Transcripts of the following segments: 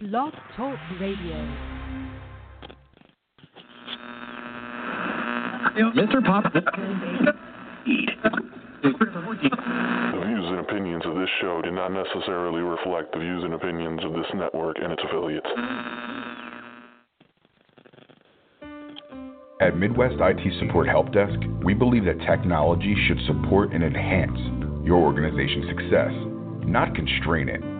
Blog Talk Radio. Mr. Pop. The views and opinions of this show do not necessarily reflect the views and opinions of this network and its affiliates. At Midwest IT Support Help Desk, we believe that technology should support and enhance your organization's success, not constrain it.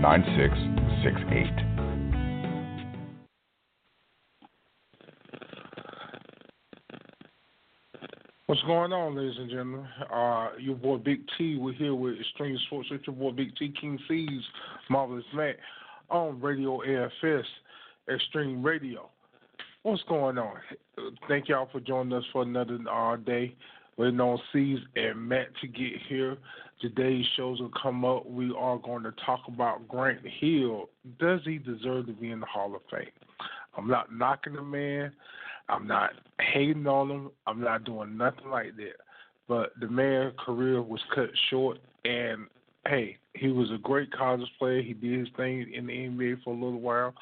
9668. What's going on, ladies and gentlemen? Uh, your boy Big T. We're here with Extreme Sports with your boy Big T King C's Marvelous Matt on Radio AFS Extreme Radio. What's going on? Thank y'all for joining us for another uh, day. Waiting on C's and Matt to get here. Today's shows will come up. We are going to talk about Grant Hill. Does he deserve to be in the Hall of Fame? I'm not knocking the man. I'm not hating on him. I'm not doing nothing like that. But the man's career was cut short, and hey, he was a great college player. He did his thing in the NBA for a little while.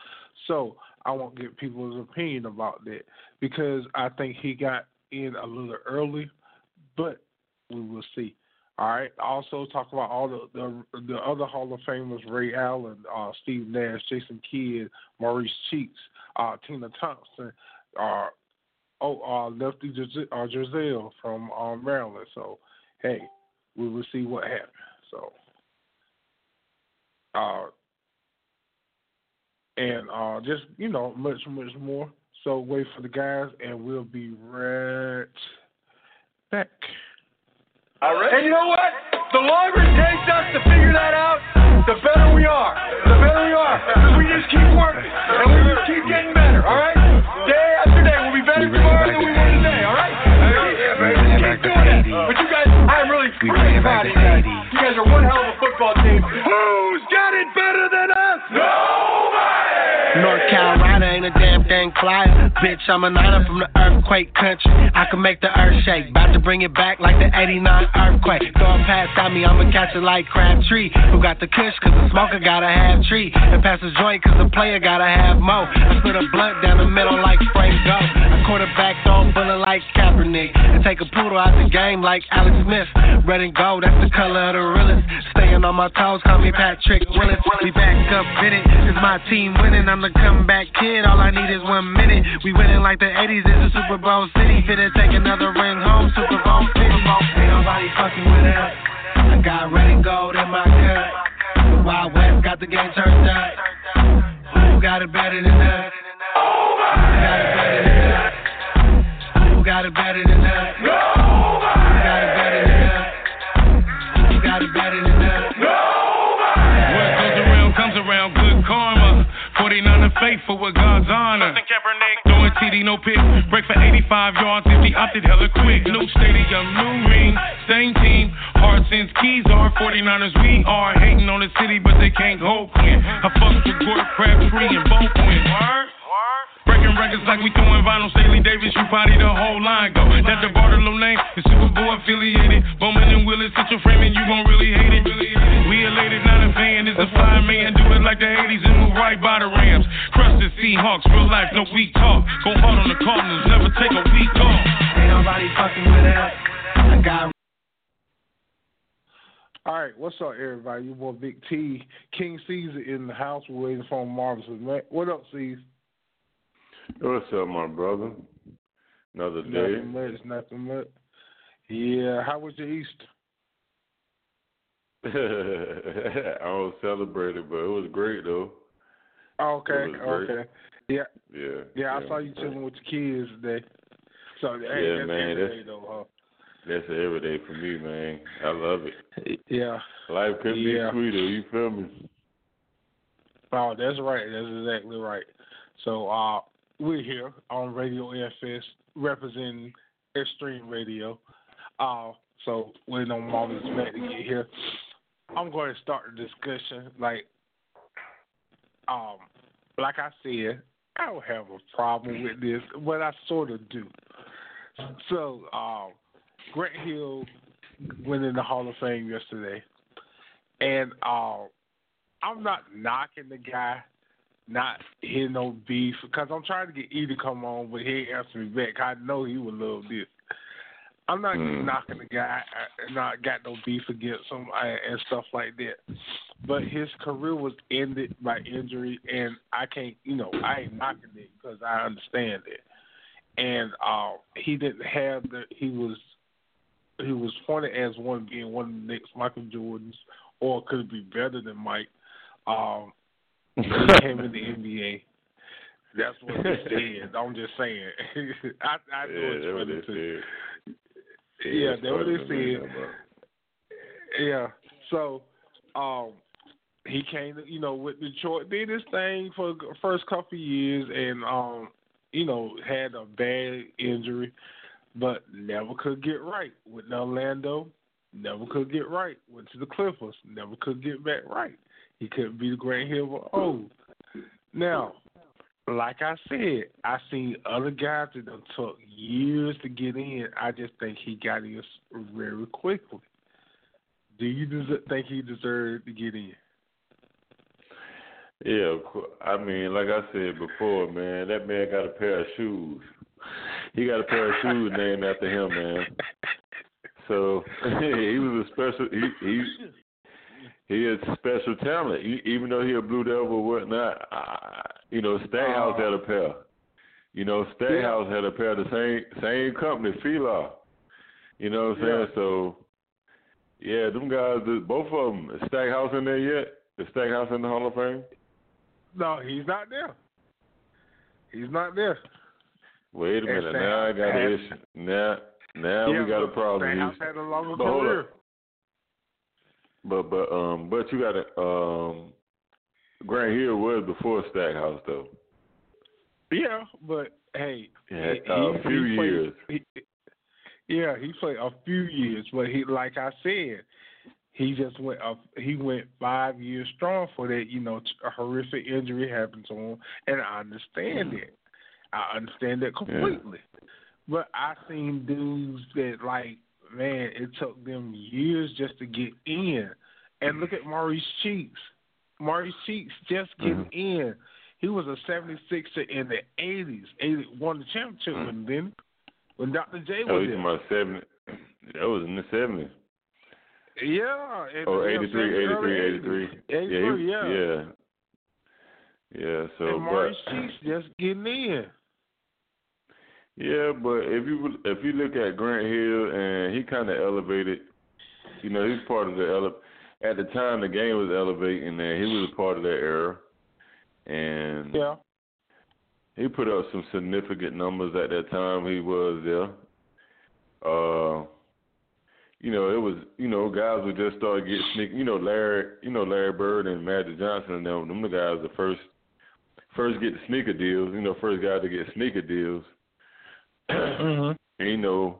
So I won't get people's opinion about that because I think he got in a little early, but we will see. All right. Also talk about all the the, the other Hall of Famers: Ray Allen, uh, Steve Nash, Jason Kidd, Maurice Cheeks, uh, Tina Thompson, uh, oh, uh, Lefty uh, Driesell from uh, Maryland. So, hey, we will see what happens. So, uh, and uh, just you know, much much more. So wait for the guys, and we'll be right back. And you know what? The longer it takes us to figure that out, the better we are. The better we are. Because we just keep working. And we just keep getting better, all right? Day after day. We'll be better tomorrow than we were today, all right? Keep doing that. But you guys, I'm really, really proud of you guys. You guys are one hell of a football team. Who's got it better than us? Nobody! North Carolina ain't a quiet. Bitch, I'm a niner from the earthquake country. I can make the earth shake. About to bring it back like the 89 earthquake. Throw a pass at me, I'ma catch it like Crabtree. Who got the kush, cause the smoker gotta have tree. And pass the joint, cause the player gotta have mo. I split a blunt down the middle like Frank Gore. I quarterback throw bullet like Kaepernick. And take a poodle out the game like Alex Smith. Red and gold, that's the color of the realest. Staying on my toes, call me Patrick Willis. We back up in it, cause my team winning. I'm the comeback kid, all I need is one minute. We winning like the 80s, it's a Super Bowl city. Finna take another ring home, Super Bowl city. Ain't nobody fucking with us. I got red and gold in my cup. The Wild West got the game turned up. Who got it better than us? Who got it better than us? Who? Who got it better than us? Who? What goes around comes around, good karma. 49 faithful with God's honor. Throwing TD, no pick. Break for 85 yards if he opted hella quick. New stadium, new ring, same team. Hard since keys are 49ers. We are hating on the city, but they can't hold Quinn. I fucked with Gordon Crabtree and both win. Word? Breaking records like we throwing vinyl. Staley Davis, you probably the whole line go. That the Bartolo name, the Super boy affiliated. Bowman and Willis, sit your frame and you gon' really not a fan. It's a man. Do it like the 80s and move right by the Rams. Crush the Seahawks, real life, no weak talk. Go hard on the Cardinals, never take a week off. Ain't nobody fucking with us. I got All right, what's up, everybody? Your boy Big T, King Caesar in the house. We're waiting for Marvelous Matt. What up, Caesar? What's up, my brother? Another day. Nothing much, nothing much. Yeah, how was your Easter? I don't celebrate it, but it was great though. Okay, was great. okay. Yeah, Yeah. yeah, I saw you chilling with your kids today. So, hey, Yeah, that's man, every that's- day, though, That's every day for me, man. I love it. Yeah. Life couldn't Yeah. be sweeter. You feel me? Oh, that's right. That's exactly right. So uh, we're here on Radio AFS representing Extreme Radio. Uh, so waiting on Marvelous Matt to get here. I'm going to start the discussion. Like, um, like I said, I don't have a problem with this, but I sort of do. So, um, Grant Hill went in the Hall of Fame yesterday, and uh, I'm not knocking the guy, not hitting no beef, because I'm trying to get E to come on, but he ain't answer me back. I know he would love this. I'm not Mm. knocking the guy, I, not got no beef against him uh, and stuff like that. But his career was ended by injury, and I can't, you know, I ain't knocking it because I understand it. And uh, he didn't have the, he was, he was pointed as one being one of the next Michael Jordans, or could be better than Mike? Um, he came in the NBA. That's what they said. I'm just saying. I, I know yeah, it's that's what funny they too. said. Yeah, that's what they said. Yeah. So, um, he came, you know, with Detroit, did his thing for the first couple years, and um, you know, had a bad injury, but never could get right with Orlando. Never could get right. Went to the Clippers. Never could get back right. He couldn't be the Grant Hill of old. Now, like I said, I seen other guys that done took years to get in. I just think he got in very quickly. Do you des- think he deserved to get in? Yeah, I mean, like I said before, man, that man got a pair of shoes. He got a pair of shoes named after him, man. So he was a special. He he he had special talent. Even though he a Blue Devil or whatnot, I, you know, Stackhouse had a pair. You know, Stackhouse had a pair of the same same company, Fila. You know what I'm saying? So, yeah, them guys, both of them, is Stackhouse in there yet? Is Stackhouse in the Hall of Fame? No, he's not there. He's not there. Wait a And minute. Now I got an issue. Now, now yeah, we got a problem. Stackhouse had a longer but career. But but um but you got a um Grant Hill was before Stackhouse though. Yeah, but hey, Yeah, he- a he- few he played- years. yeah, he played a few years, but he, like I said, he just went up. He went five years strong for that. You know, a horrific injury happened to him, and I understand mm. it. I understand that completely. But I seen dudes that like, man, it took them years just to get in. And look at Maurice Cheeks. Maurice Cheeks just getting mm-hmm. in. He was a 76er in the 80s. 80, won the championship with him, didn't? When Dr. J Oh, was he's in my seventy. That was in the seventies. Yeah. and- Oh, yeah, 83, 83, 83. Yeah, he, yeah. yeah. Yeah, so and Maurice but Cheeks just getting in. yeah, but if you if you look at Grant Hill and he kind of elevated, you know, he's part of the ele- at the time the game was elevating and he was a part of that era, and Yeah. he put up some significant numbers at that time he was there. Uh, you know, it was you know guys would just start getting sneak. You know, Larry, you know Larry Bird and Magic Johnson and them. Them the guys the first first get the sneaker deals. You know, first guys to get sneaker deals. Mm-hmm. And, you know,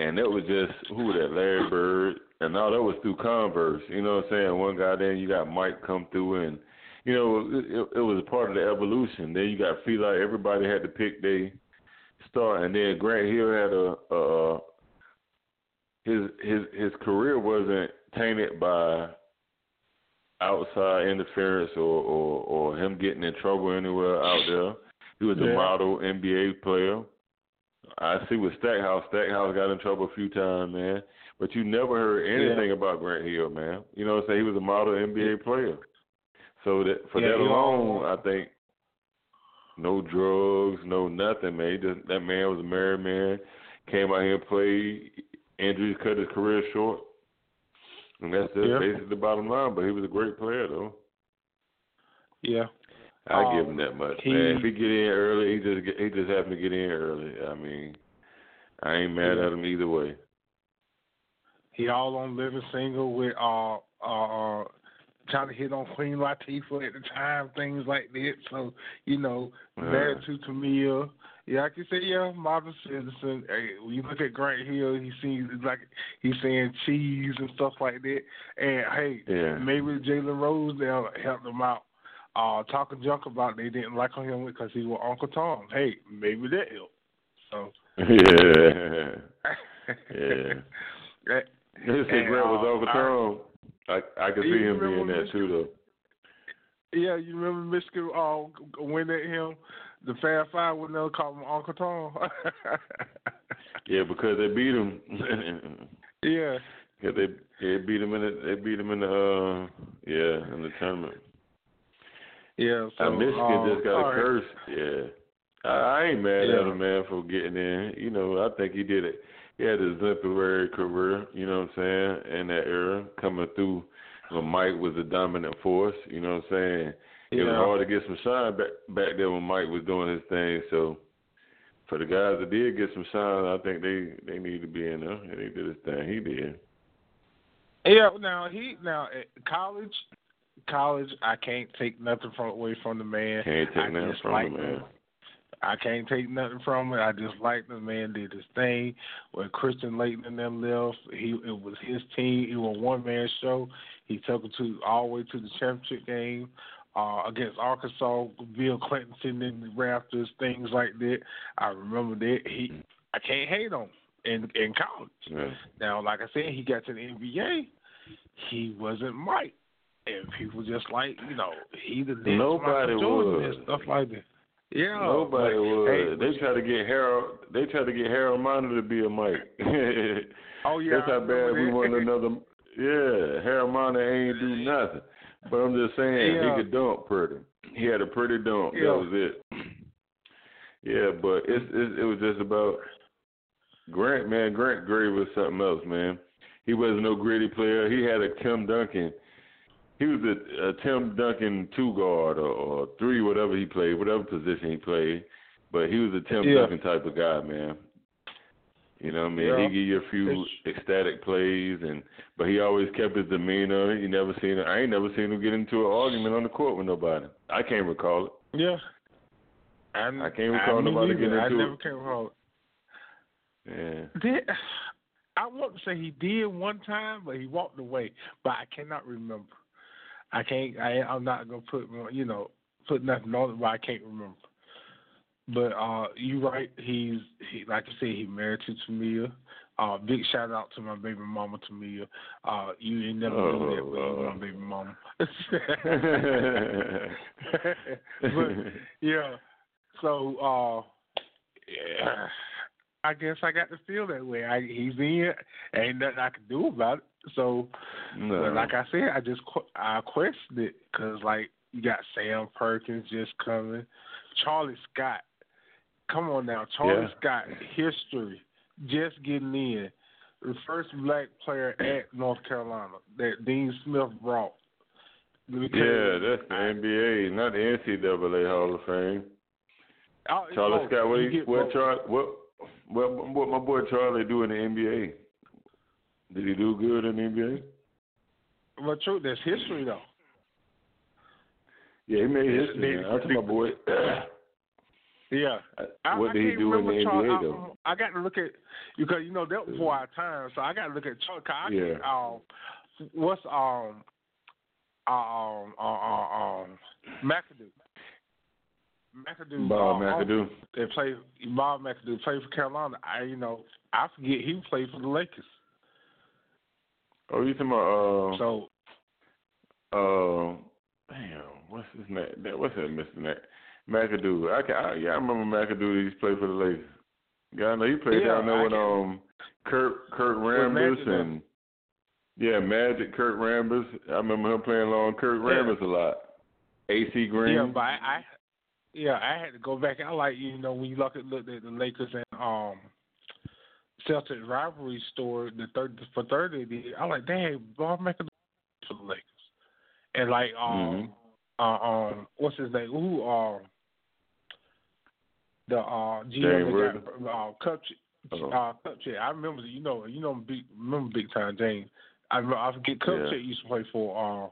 and that was just who was that Larry Bird, and all that was through Converse. You know what I'm saying? One guy, then you got Mike come through, and you know it, it, was a part of the evolution. Then you got feel everybody had to pick their star, and then Grant Hill had a, a his his his career wasn't tainted by outside interference or, or or him getting in trouble anywhere out there. He was Yeah. a model NBA player. I see with Stackhouse. Stackhouse got in trouble a few times, man. But you never heard anything about Grant Hill, man. You know what I'm saying? He was a model NBA player. So that for Yeah, that alone, I think no drugs, no nothing, man. Just, that man was a married man. Came out here and played. Injuries cut his career short. And that's just Yeah. basically the bottom line. But he was a great player, though. Yeah. I Um, give him that much, he- man. If he get in early, he just get, he just happened to get in early. I mean, I ain't mad at him either way. He all on living single with uh uh, uh trying to hit on Queen Latifah at the time, things like that. So, you know, married to Tamia. Yeah, I can say yeah, Marvin citizen. Hey, when you look at Grant Hill, he seems like he's saying cheese and stuff like that. And hey, Yeah. maybe Jalen Rosedale helped him out. Uh, talking junk about they didn't like him because he was Uncle Tom. Hey, maybe that helped. So Yeah. Yeah. That- This And, was uh, Uncle Tom. I I could see him being that too, though. Yeah, you remember Michigan uh, went at him? The Fab Five would never call him Uncle Tom. Yeah, because they beat him. yeah, yeah, they they beat him in the they beat him in the uh yeah in the tournament. Yeah. So Uh, Michigan um, just got a right. curse. Yeah, I, I ain't mad Yeah. at him, man, for getting in. You know, I think he did it. He had his exemplary career. You know what I'm saying? In that era, coming through when Mike was a dominant force. You know what I'm saying? It was hard to get some shine back back then when Mike was doing his thing. So for the guys that did get some shine, I think they they need to be in there. And he did his thing. He did. Yeah, now he now at college, college. I can't take nothing from away from the man. Can't take I nothing from like him, man. I can't take nothing from it. I just like the man did his thing. When Christian Laettner and them left, he it was his team. It was a one man show. He took them to all the way to the championship game uh, against Arkansas. Bill Clinton sitting in the rafters, things like that. I remember that. He I can't hate on him in in college. Yeah. Now, like I said, he got to the NBA. He wasn't Mike, and people just like you know he the Nobody was. and stuff like that. Yeah, Nobody but, would. hey, they try to get Harold. They try to get Harold Miner to be a Mike. Oh yeah, That's how bad we want another. Yeah, Harold Miner ain't do nothing. But I'm just saying Yeah. he could dunk pretty. He had a pretty dunk. Yeah. That was it. Yeah, but it's, it's it was just about Grant. Man, Grant Gray was something else, man. He wasn't no gritty player. He had a Tim Duncan. He was a, a uh, Tim Duncan two guard or, or three, whatever he played, whatever position he played. But he was a Tim Yeah. Duncan type of guy, man. You know what I mean? Yeah. He give you a few ecstatic plays, and but he always kept his demeanor. You never seen I ain't never seen him get into an argument on the court with nobody. I can't recall it. Yeah. I, I can't recall me nobody neither. getting I never it. can recall. it. Yeah. Did I want to say he did one time, but he walked away. But I cannot remember. I can't. I, I'm not gonna put you know put nothing on it, but I can't remember. But uh, you right. He's he like I said. He married to Tamia. Uh, big shout out to my baby mama Tamia. Uh, you ain't never Oh, that, uh. my baby mama. but yeah. So uh yeah, I guess I got to feel that way. I he's in, ain't nothing I can do about it. So, no. like I said, I just I questioned it because like you got Sam Perkins just coming, Charlie Scott. Come on now, Charlie Yeah. Scott history just getting in. The first black player at North Carolina that Dean Smith brought. yeah, that's the NBA, not the NCAA Hall of Fame. Oh, Charlie. Scott, what You he, what. Charlie, what, what, what my boy Charlie do in the NBA? Did he do good in the NBA? But true, that's history though. Yeah, he made history. they-. I'm my boy. Yeah. I, what I did he do in the NBA I, though? I got to look at because you know that was before our time, so I got to look at. 'cause I Yeah. um, what's um, um, uh, uh, um, McAdoo. McAdoo. Bob uh, McAdoo. They play Bob McAdoo played for Carolina. I you know I forget he played for the Lakers. Oh, you talking about uh? So, uh, damn, what's his name? That what's that, Mister Mac? McAdoo. I can, I, yeah, I remember McAdoo. He's played for the Lakers. Yeah, I know he played Yeah, down there I with can- um Kurt Kurt Rambis and yeah, Magic Kurt Rambis. I remember him playing along Kurt Yeah. Rambis a lot. AC Green. yeah, but I, I, yeah, I had to go back. I like you know when you look at look at the Lakers and um Celtics rivalry story, the third for third they did. I like, dang, Bob McAdoo for the Lakers, and like um uh, um what's his name? Who um the uh GM that got uh, Cup Oh. uh, Kupchak. I remember, you know, you know, big, remember big time James. I remember, I forget Cup Yeah. Used to play for. Uh,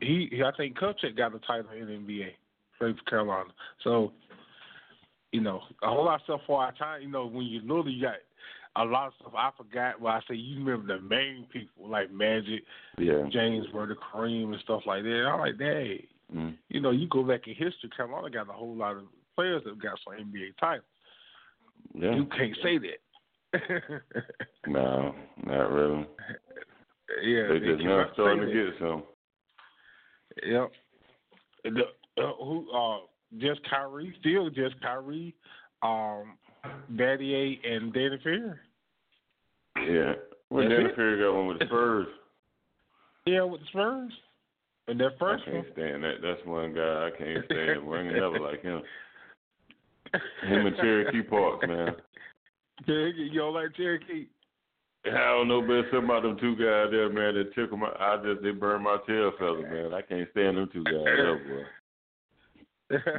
he, he, I think Kupchak got the title in the NBA, played for Carolina. So, you know, a whole lot of stuff for our time. You know, when you you got a lot of stuff I forgot. But I say you remember the main people like Magic, yeah. James Worthy, Kareem, and stuff like that. I'm like, dang, Mm. you know, you go back in history, Carolina got a whole lot of players that got some NBA titles. Yeah. You can't say that. No, not really. yeah, They just now starting to get some. Yep. The, uh, who? Uh, just Kyrie, still just Kyrie, um, Battier, and Danny Ferry. Yeah. Well, That's Danny it? Ferry got one with the Spurs. Yeah, with the Spurs. And I first one. can't stand that. That's one guy I can't stand. We ain't never like him. Him and Cherokee Parks, man. Cherokee, you don't like Cherokee? I don't know, but something about them two guys there, man, that tickle my. I just they burn my tail feathers, man. I can't stand them two guys there, boy.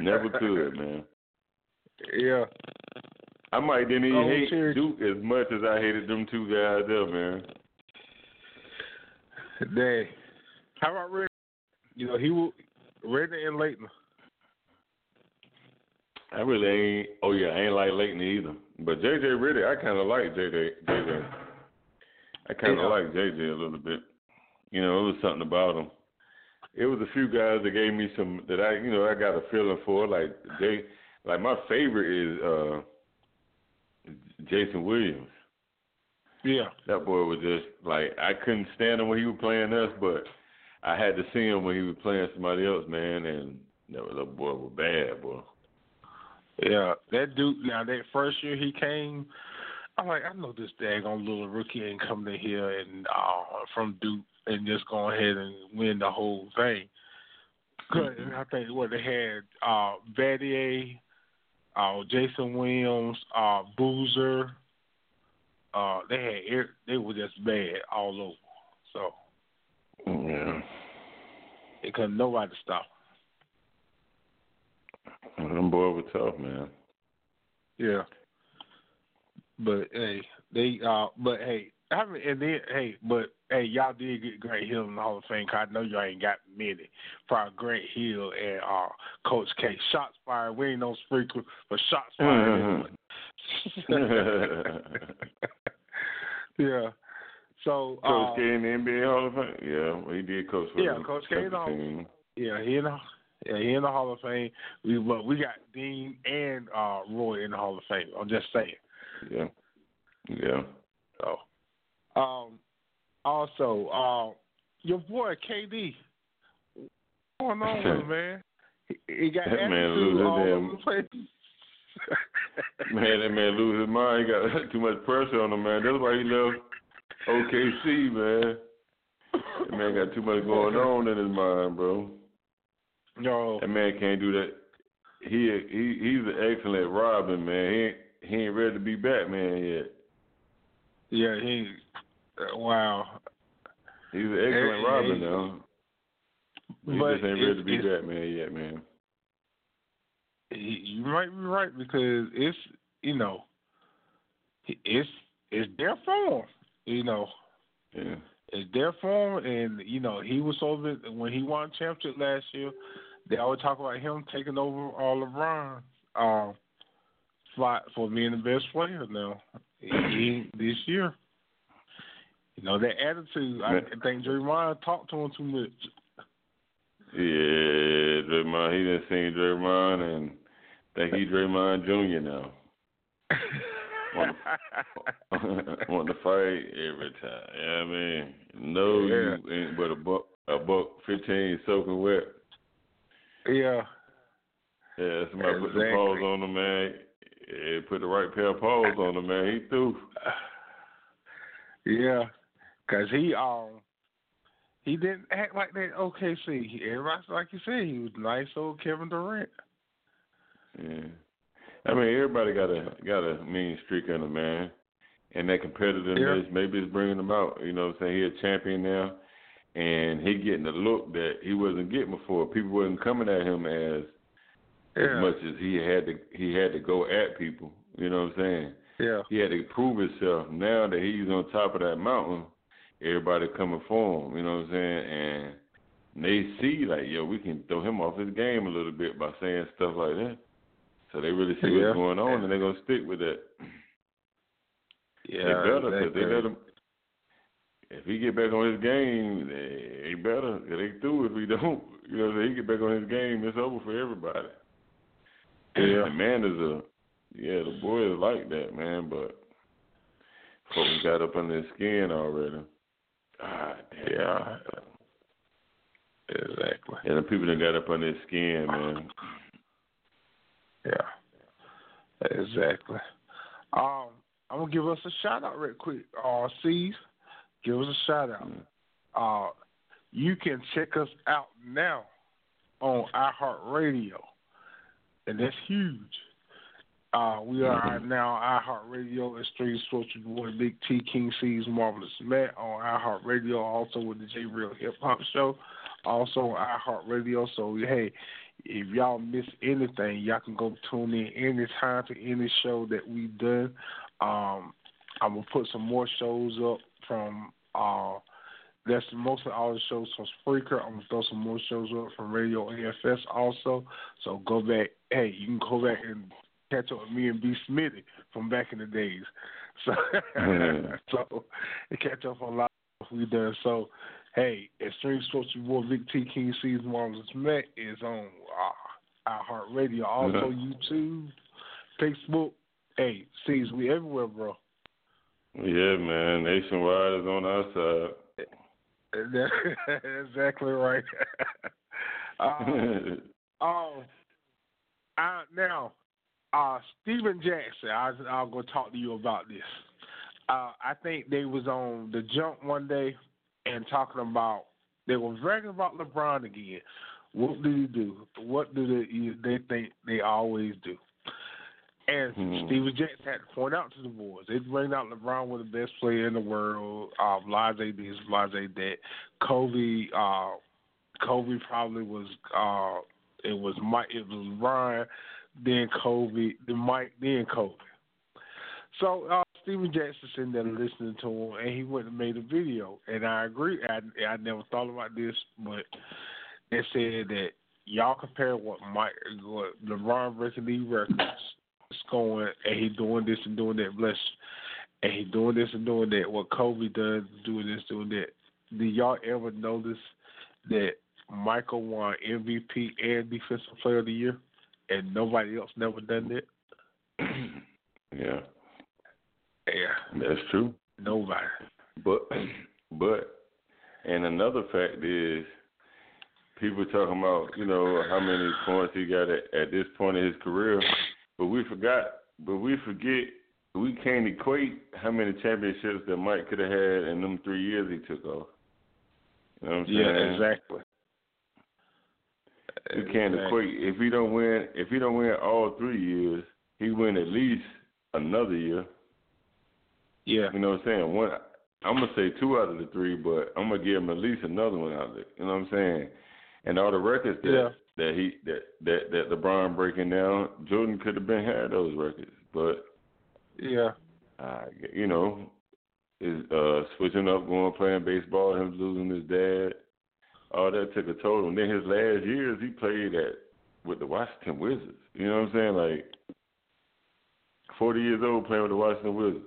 Never could, man. Yeah. I might didn't even Oh, hate Cherokee. Duke as much as I hated them two guys there, man. Dang. How about Red? You know, he will. Red and Laettner. I really ain't. Oh yeah, I ain't like Laettner either. But JJ Redick, I kind of like JJ. JJ. I kind of Yeah. like JJ a little bit. You know, it was something about him. It was a few guys that gave me some that I, you know, I got a feeling for. Like Jay, like my favorite is uh Jason Williams. Yeah. That boy was just like I couldn't stand him when he was playing us, but I had to see him when he was playing somebody else, man. And that was that boy was bad, boy. Yeah, that dude. Now that first year he came, I'm like, I know this daggone little rookie ain't coming in here and uh, from Duke and just go ahead and win the whole thing. 'Cause I think what they had, uh, Battier, uh, Jason Williams, uh, Boozer. Uh, they had air- they were just bad all over. So Yeah. they couldn't nobody stop. 'em. Them boy was tough, man. Yeah. But hey, they uh but hey, I mean and then hey, but hey, y'all did get Grant Hill in the Hall of Fame 'cause I know y'all ain't got many. Probably Grant Hill and uh Coach K. Shots fired. We ain't no sprinkler, but shots fired. yeah. So Coach uh, K in the NBA Hall of Fame. Yeah, well, he did coach for Yeah, Coach K in the yeah, he in the yeah, he in the Hall of Fame. We but we got Dean and uh Roy in the Hall of Fame. I'm just saying. Yeah, yeah. So, um, also, uh, your boy KD, what's going on with him, man? He, he got That man losing all damn- over the place. Man, that man lose his mind. He got too much pressure on him, man. That's why he left OKC, man. That man got too much going on in his mind, bro. No, That man can't do that. He he he's an excellent Robin, man. He ain't he ain't ready to be Batman yet. yeah, he. Wow, He's an excellent Robin now. He just ain't ready to be Batman yet, man. you might be right because it's you know, it's it's their form, you know. Yeah. It's their form, and you know he was over when he won championship last year. They always talk about him taking over all LeBron um, spot for being the best player now. He, this year, you know that attitude. I think Draymond talked to him too much. Yeah, Draymond. He done seen Draymond and think he Draymond Junior now. want, to, want to fight every time. You know I mean? No, Yeah. you ain't but a buck, a buck fifteen soaking wet. Yeah. Yeah, somebody put the Exactly. paws on him, man. Yeah, put the right pair of paws on him, man. He threw. Yeah, cause he um he didn't act like that OKC. Everybody, like you said, he was nice old Kevin Durant. Yeah. I mean, everybody got a got a mean streak in him, man. And that competitiveness, maybe it's bringing him out. You know what I'm saying? He a champion now, and he getting the look that he wasn't getting before. People wasn't coming at him as Yeah, as much as he had to he had to go at people. You know what I'm saying? yeah, He had to prove himself. Now that he's on top of that mountain, everybody coming for him. You know what I'm saying? And they see like, yo, we can throw him off his game a little bit by saying stuff like that. So they really see Yeah. what's going on, and they're gonna stick with that. yeah. they better exactly. they let him. If he get back on his game, they, they better. They through if he don't. You know, if he get back on his game, it's over for everybody. Yeah. the man is a yeah. The boy is like that, man. But folks got up under his skin already. Ah, damn. Yeah. Exactly. And the people that got up on his skin, man. Yeah. Exactly. Um, I'm gonna give us a shout out real quick. Uh, C's, give us a shout out. Uh, you can check us out now on iHeartRadio, and that's huge. Uh, we are now on iHeartRadio and Street Sports with your boy Big T King C's Marvelous Matt on iHeartRadio, also with the J Real Hip Hop Show, also on iHeartRadio. So hey, if y'all miss anything, y'all can go tune in anytime to any show that we've done. Um, I'm gonna put some more shows up from uh that's mostly all the shows from Spreaker. I'm gonna throw some more shows up from Radio AFS also. So go back. Hey, you can go back and catch up with me and B Smitty from back in the days. So so and catch up on a lot of stuff we done. So hey, Extreme Sports boy Big T King Season Marvelous Matt is on uh, iHeartRadio, also YouTube, Facebook. Hey, C's we everywhere, bro. Yeah, man. Nationwide is on our side. exactly right. um, I, now, uh, Stephen Jackson, I, going to talk to you about this. Uh, I think they was on the jump one day and talking about they were bragging about LeBron again. What do he do? What do they they think they always do? And Hmm. Stephen Jackson had to point out to the boys. They bring out LeBron was the best player in the world. Uh, blase this, blase that. Kobe, uh, Kobe probably was. Uh, it was Mike. It was LeBron, then Kobe, then Mike, then Kobe. So uh, Stephen Jackson sitting there listening to him, and he went and made a video. And I agree. I I never thought about this, but they said that y'all compare what Mike, what LeBron breaking these records, is going, and he doing this and doing that. Bless, and he doing this and doing that. What Kobe does, doing this, doing that. Did y'all ever notice that Michael won MVP and Defensive Player of the Year, and nobody else never done that? yeah, Yeah, that's true. nobody. But but and another fact is people talking about, you know, how many points he got at, at this point in his career. But we forgot but we forget we can't equate how many championships that Mike could have had in them three years he took off. You know what I'm saying? Yeah, exactly. We can't equate if he don't win if he don't win all three years, he win at least another year. Yeah, You know what I'm saying? One, I'm gonna say two out of the three, but I'm gonna give him at least another one out of it. You know what I'm saying? And all the records that Yeah. that he that that that LeBron breaking down, Jordan could have been had those records, but yeah, uh, you know, is uh switching up, going playing baseball, him losing his dad, all that took a toll. And then his last years, he played at with the Washington Wizards. You know what I'm saying? Like 40 years old playing with the Washington Wizards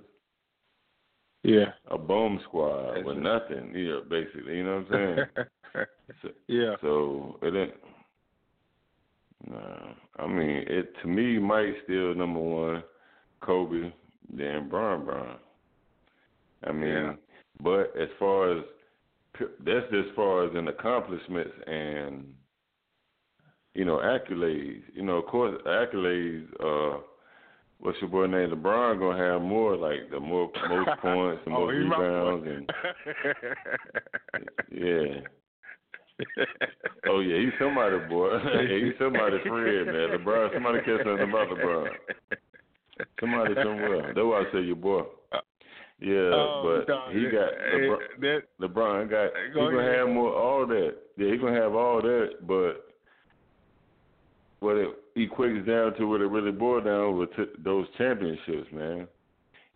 yeah. a bum squad with nothing, Yeah, basically. You know what I'm saying? so, yeah, so it ain't. Nah, I mean, it to me, Mike's still number one. Kobe, than Bron Bron. I mean, Yeah. but as far as that's as far as in accomplishments and you know accolades. You know, of course, accolades. Uh, what's your boy name? LeBron gonna have more like the more most points and oh, most rebounds and yeah. Oh yeah, he's somebody boy. he's somebody friend, man. LeBron, somebody catch something about LeBron. Somebody somewhere. That's why I say your boy. Yeah, Oh, but he got LeBron, that, LeBron got he Go gonna have more all that. Yeah, he gonna have all that, but what it equates down to what it really boiled down with t- those championships, man.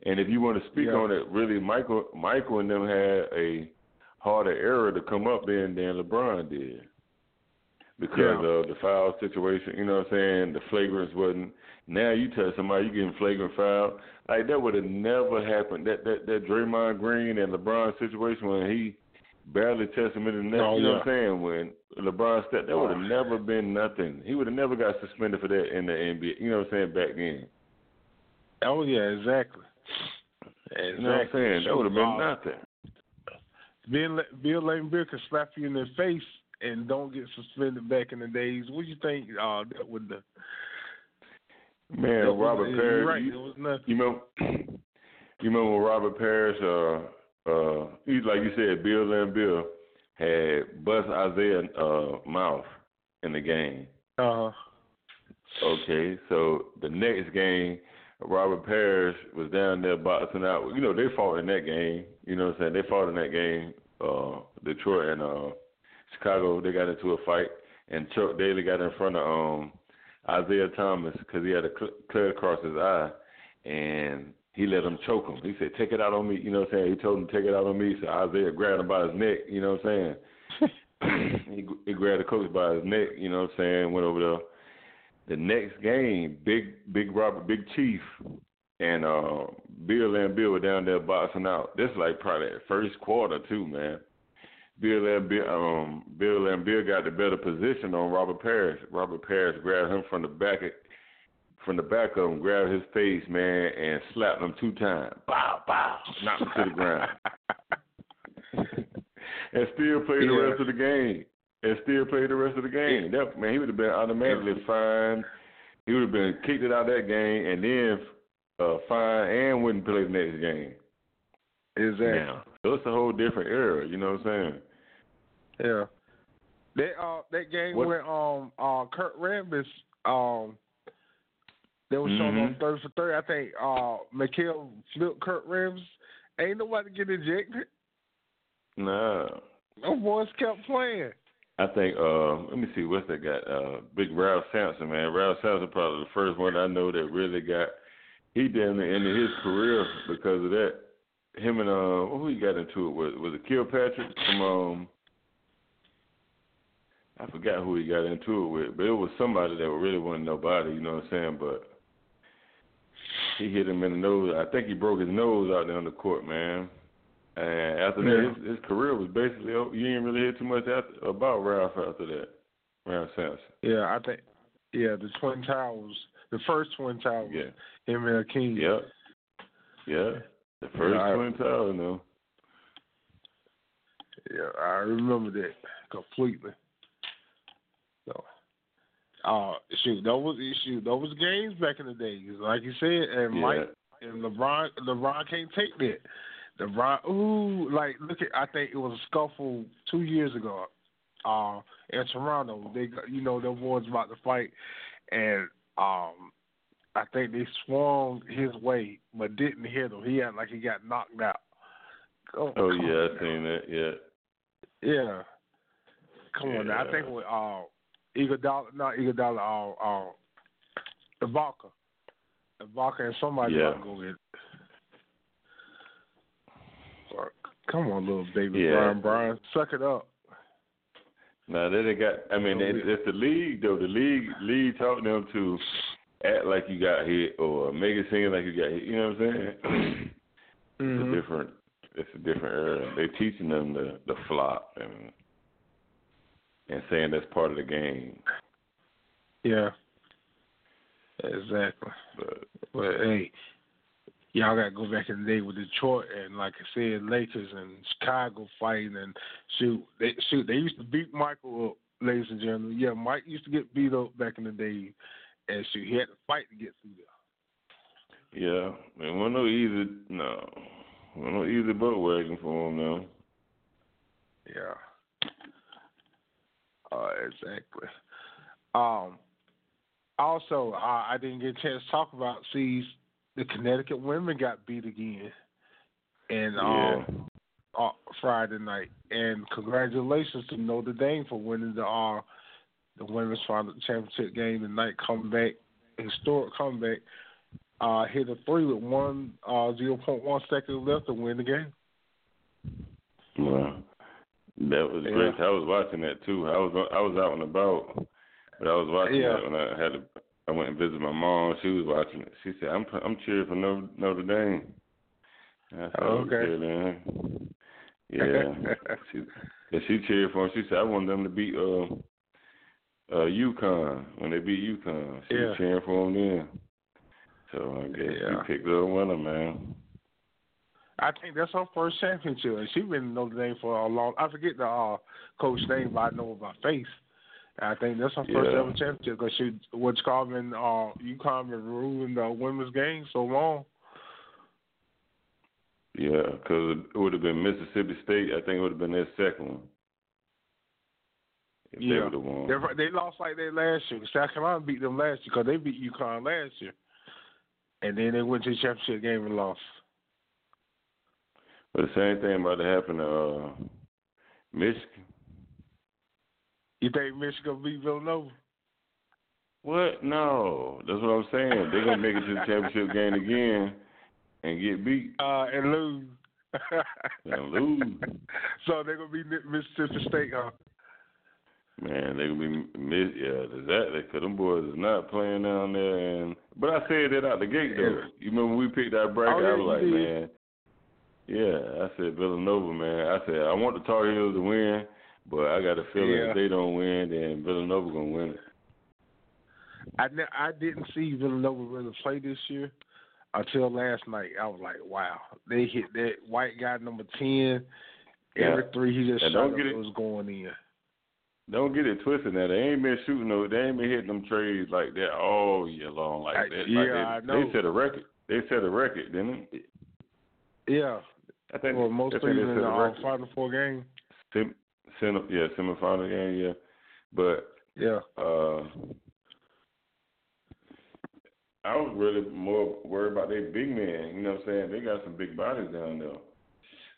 And if you want to speak Yeah. on it, really, Michael, Michael and them had a harder era to come up in than LeBron did because Yeah. of the foul situation. You know what I'm saying? The flagrants wasn't. Now you tell somebody you getting flagrant foul, like that would have never happened. That that that Draymond Green and LeBron situation when he barely touched him in the net. Oh, you know yeah. what I'm saying? When LeBron stepped, that would have Oh. never been nothing. He would have never got suspended for that in the NBA. You know what I'm saying? Back then. oh yeah, exactly. Exactly. You know what I'm saying? That would have been nothing. Bill Bill Laimbeer could slap you in the face and don't get suspended back in the days. What do you think uh, that would the Man, was- Robert Parish. Right, you- it was nothing. You remember? You remember when Robert Parish, uh, uh, he like you said, Bill and Bill had bust Isiah uh, mouth in the game. Uh huh. Okay, so the next game, Robert Parish was down there boxing out. You know, they fought in that game. You know what I'm saying? They fought in that game. Uh, Detroit and uh, Chicago, they got into a fight, and Chuck Daly got in front of um, Isiah Thomas because he had a cl- clear across his eye, and he let him choke him. He said, "Take it out on me." You know what I'm saying? He told him take it out on me. So Isiah grabbed him by his neck. You know what I'm saying? he, he grabbed the coach by his neck. You know what I'm saying? Went over there. The next game, big big Robert, big Chief, and uh, Bill and Bill were down there boxing out. This like probably the first quarter too, man. Bill and Bill, um, Bill and Bill got the better position on Robert Parish. Robert Parish grabbed him from the back, from the back of him, grabbed his face, man, and slapped him two times. Bow, bow, knocked him to the ground, and still played the rest of the game. And still played the rest of the game. That man, he would have been automatically fined. He would have been kicked it out of that game, and then uh, fined and wouldn't play the next game. Exactly. Now, so it's a whole different era. You know what I'm saying? Yeah. That uh that game What- where um uh Kurt Rambis um they were showing on third for third. I think uh McHale flipped Kurt Rambis. Ain't nobody get ejected. No. No boys kept playing. I think uh let me see what's that got uh big Ralph Sampson man Ralph Sampson probably the first one I know that really got he did the end of his career because of that him and uh who he got into it with was it Kilpatrick from um I forgot who he got into it with but it was somebody that really wasn't nobody you know what I'm saying but he hit him in the nose I think he broke his nose out there on the court man and after Yeah. that, his, his career was basically over. You didn't really hear too much after, about Ralph after that. Ralph Sampson. Yeah, I think yeah, the Twin Towers the first Twin Towers. Yeah. Him and King. Yep. Yeah. The first Yeah, Twin Towers, no. Yeah, I remember that completely. So, uh, shoot, that was shoot, that was games back in the days, like you said, and Yeah. Mike and LeBron. LeBron can't take that. LeBron, ooh, like look at, I think it was a scuffle two years ago, uh, in Toronto. They, got- you know, the boys about to fight, and um, I think they swung his way, but didn't hit him. He had like he got knocked out. Oh, Oh yeah, I seen that. Yeah. Yeah. Come on now. I Yeah. think with uh Iguodala not Iguodala, uh uh Ibaka. Ibaka and somebody yeah. to go get Come on, little David Yeah. Brian Brian. Suck it up. Now they done got. I mean, they, it's the league though. The league league taught them to act like you got hit or make it seem like you got hit. You know what I'm saying? Mhm. It's a different. It's a different era. They're teaching them the the flop and and saying that's part of the game. Yeah. Exactly. But But hey, y'all got to go back in the day with Detroit and like I said, Lakers and Chicago fighting and shoot, they shoot they used to beat Michael up, ladies and gentlemen. Yeah, Mike used to get beat up back in the day, and shoot, he had to fight to get through there. Yeah, it wasn't no easy. No, it wasn't no easy boat wagon for him now. Yeah. Uh, exactly. Um. Also, uh, I didn't get a chance to talk about. See, the Connecticut women got beat again, and Yeah. um, uh, Friday night. And congratulations to Notre Dame for winning the uh, the women's final championship game tonight. Comeback, historic comeback. Uh, hit a three with one uh, zero point one seconds left to win the game. Wow. That was Yeah. great. I was watching that too. I was I was out and about, but I was watching Yeah. that when I had to. I went and visited my mom. She was watching it. She said, "I'm I'm cheering for Notre, Notre Dame." And I said, Okay. "Okay, then." Yeah. she and she cheered for them. She said, "I want them to beat uh uh UConn when they beat UConn." She Yeah. was cheering for them then. So I guess Yeah. you picked the winner, man. I think that's her first championship, and she's been in Notre Dame for a long. I forget the uh, coach name, but I know by face. I think that's her first Yeah. ever championship because she what's called in uh, UConn been ruling the women's game so long. Yeah, because it would have been Mississippi State. I think it would have been their second one. If Yeah. would have won. They they lost like that last year. South Carolina beat them last year because they beat UConn last year, and then they went to the championship game and lost. But the same thing about to happen to uh, Michigan. You think Michigan beat Villanova? What? No, that's what I'm saying. They're gonna make it to the championship game again and get beat Uh, and lose. and lose. so they're gonna be Mississippi State, huh? Man, they gonna be miss. Yeah, exactly. Because them boys is not playing down there. And but I said that out the gate though. You remember when we picked our bracket? Oh, yeah, I was like, did. man. Yeah, I said Villanova, man. I said I want the Tar Heels to win, but I got a feeling Yeah. if they don't win, then Villanova gonna win it. I ne- I didn't see Villanova really play this year until last night. I was like, wow, they hit that white guy number ten. Every three he just And shot up, get it was going in. Don't get it twisted now. They ain't been shooting no. They ain't been hitting them trades like that all year long like I- that. yeah, like they, I know. They set a record. They set a record, didn't they? Yeah, I think. well, most I think threes they in the uh, final four game. Sem, sem, yeah, semifinal game, yeah. But Yeah, uh I was really more worried about their big men. You know what I'm saying? They got some big bodies down there.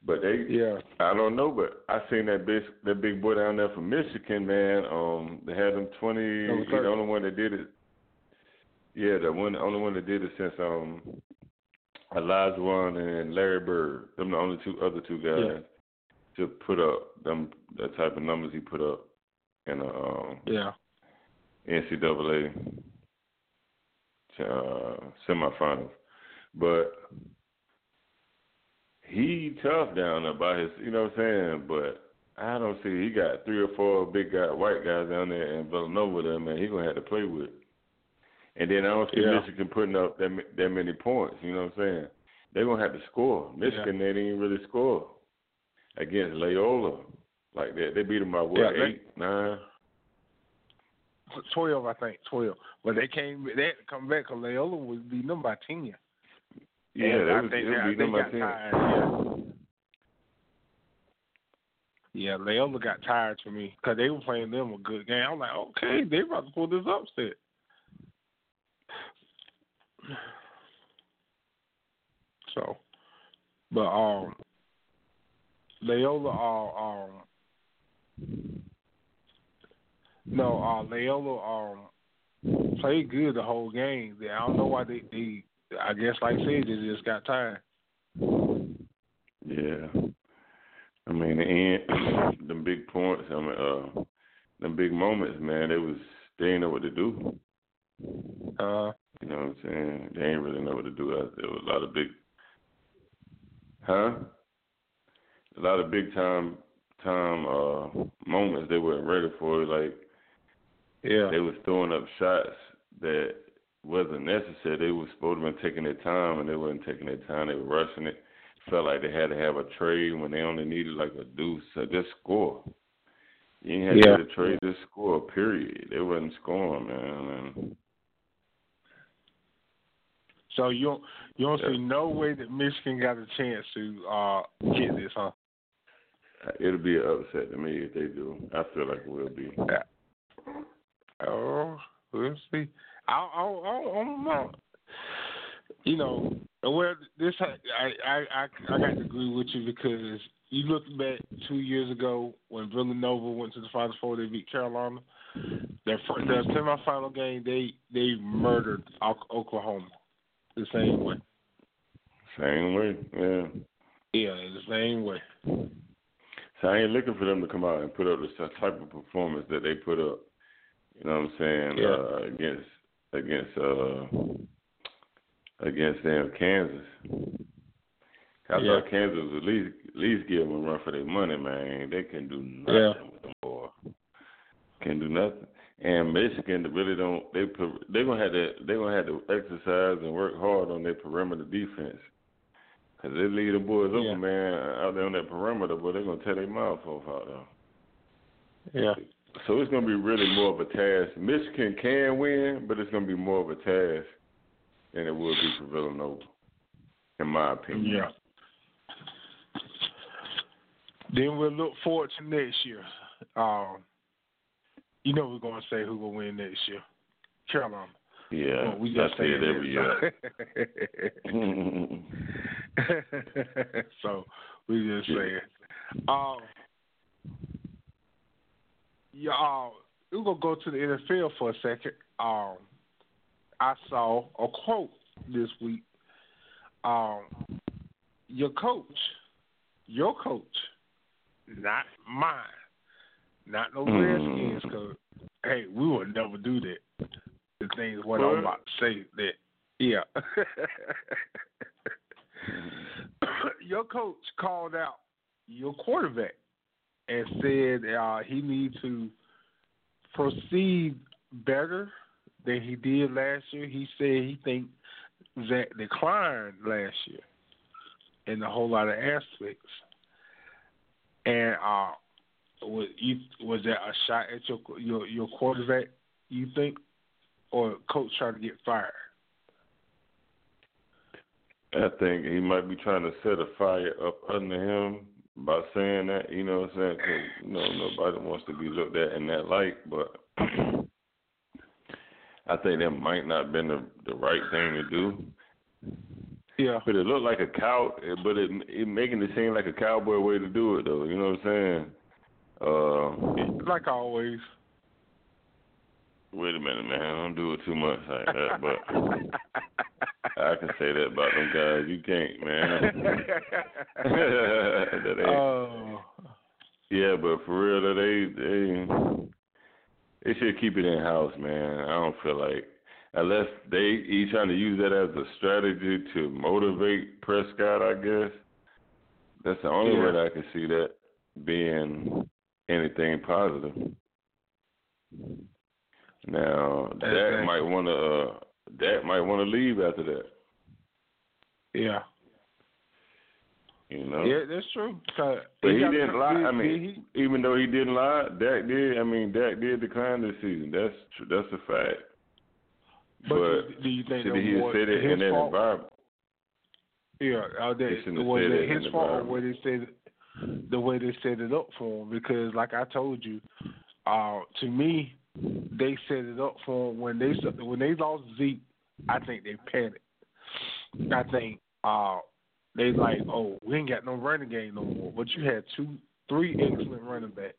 But they, yeah, I don't know, but I seen that big that big boy down there from Michigan, man. Um, they had him twenty. He's the only one that did it. Yeah, the one, the only one that did it since um Olajuwon and Larry Bird. Them the only two other two guys to put up them the type of numbers he put up in a um, yeah. NCAA uh, semifinals. But he tough down there by his, you know what I'm saying? But I don't see he got three or four big guy, white guys down there in Villanova there, man. He gonna have to play with. And then I don't see Yeah. Michigan putting up that that many points. You know what I'm saying? They're gonna have to score. Michigan they didn't really score against Loyola like that. They beat them by what Yeah, they- eight, nine. Twelve, I think, twelve. But they came, they had to come back because Loyola was beating them by ten. Yeah, And they I was, think they beating them by 10. tired. Yeah. Yeah, Loyola got tired to me because they were playing them a good game. I'm like, okay, they about to pull this upset. So, but um, Loyola, uh, um, no, uh, Loyola, um, played good the whole game. I don't know why they, they I guess, like I said, they just got tired. Yeah. I mean, the end, them big points, I mean, uh, them big moments, man, they was, they didn't know what to do. Uh, You know what I'm saying? They ain't really know what to do. Uh, There was a lot of big, huh? A lot of big time, time, uh, moments they weren't ready for. Like, yeah, they was throwing up shots that wasn't necessary. They was supposed to have been taking their time, and they wasn't taking their time. They were rushing it. Felt like they had to have a trade when they only needed like a deuce. So just score. You ain't had Yeah. to get a trade, just score. Period. They wasn't scoring, man. And So you don't you don't Yeah. see no way that Michigan got a chance to uh get this, huh? it'll be an upset to me if they do. I feel like it will be. Oh, we'll see. I I I, I don't know. You know, well, this I I I I got to agree with you because you look back two years ago when Villanova went to the Final Four, they beat Carolina. Their first, their semifinal game, they they murdered Oklahoma the same way. Same way, yeah. Yeah, the same way. So I ain't looking for them to come out and put up the type of performance that they put up. You know what I'm saying? Yeah. Uh, against against uh against them Kansas. I Yeah. thought Kansas was at least at least give them a run for their money, man. They can do nothing Yeah. with them boy. Can do nothing. And Michigan really don't. They they gonna have to they gonna have to exercise and work hard on their perimeter defense. Cause they leave the boys Yeah. open, man, out there on that perimeter, but they're gonna tear their mouth off out there. Yeah. So it's gonna be really more of a task. Michigan can win, but it's gonna be more of a task than it would be for Villanova, in my opinion. Yeah. Then we'll look forward to next year. Um, you know we're gonna say who will win next year. Carolina. Yeah, Well, we just say it every year. so we just say it. Um, yeah, we're gonna go to the NFL for a second. Um, I saw a quote this week. Um, your coach, your coach, not mine, not no Redskins because Hey, we would never do that. The thing is what I'm about to say that yeah. your coach called out your quarterback and said uh, he needs to proceed better than he did last year. He said he think that declined last year in a whole lot of aspects. And uh, was you was that a shot at your your your quarterback? You think, or coach trying to get fired? I think he might be trying to set a fire up under him by saying that. You know what I'm saying? 'Cause, you know nobody wants to be looked at in that light, but I think that might not have been the the right thing to do. Yeah, But it looked like a cow, but it it making it seem like a cowboy way to do it though. You know what I'm saying? Uh, like always. wait a minute, man. I Don't do it too much like that. But I can say that about them guys. You can't, man. that ain't, Oh, yeah, but for real, though, they they they should keep it in house, man. I don't feel like unless they he trying to use that as a strategy to motivate Prescott. I guess that's the only way that I can see that being anything positive. Now Dak Exactly. might want to uh, Dak might want to leave after that. yeah, You know. yeah, that's true. But he got- didn't lie. I mean, did even though he didn't lie, Dak did. I mean, Dak did decline this season. That's that's a fact. but, but do you think Should that he have was said it in that environment? Yeah, He that, shouldn't have was it his fault or what they said, the way they set it up for him? Because, like I told you, uh, to me, they set it up for him when they when they lost Zeke. I think they panicked. I think uh, they like, oh, we ain't got no running game no more. But you had two, three excellent running backs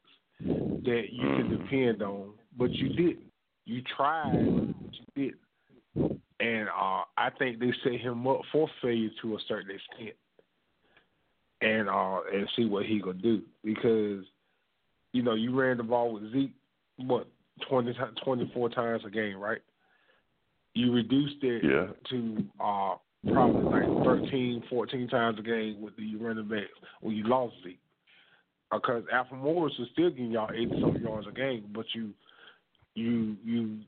that you can Mhm. depend on, but you didn't. You tried, but you didn't. And uh, I think they set him up for failure to a certain extent, and uh, and see what he gonna do because you know you ran the ball with Zeke what 20, 24 times a game, right? You reduced it Yeah. to uh, probably like 13, 14 times a game with the running back when you lost Zeke. Because Alfred Morris was still getting y'all eighty something yards a game, but you you you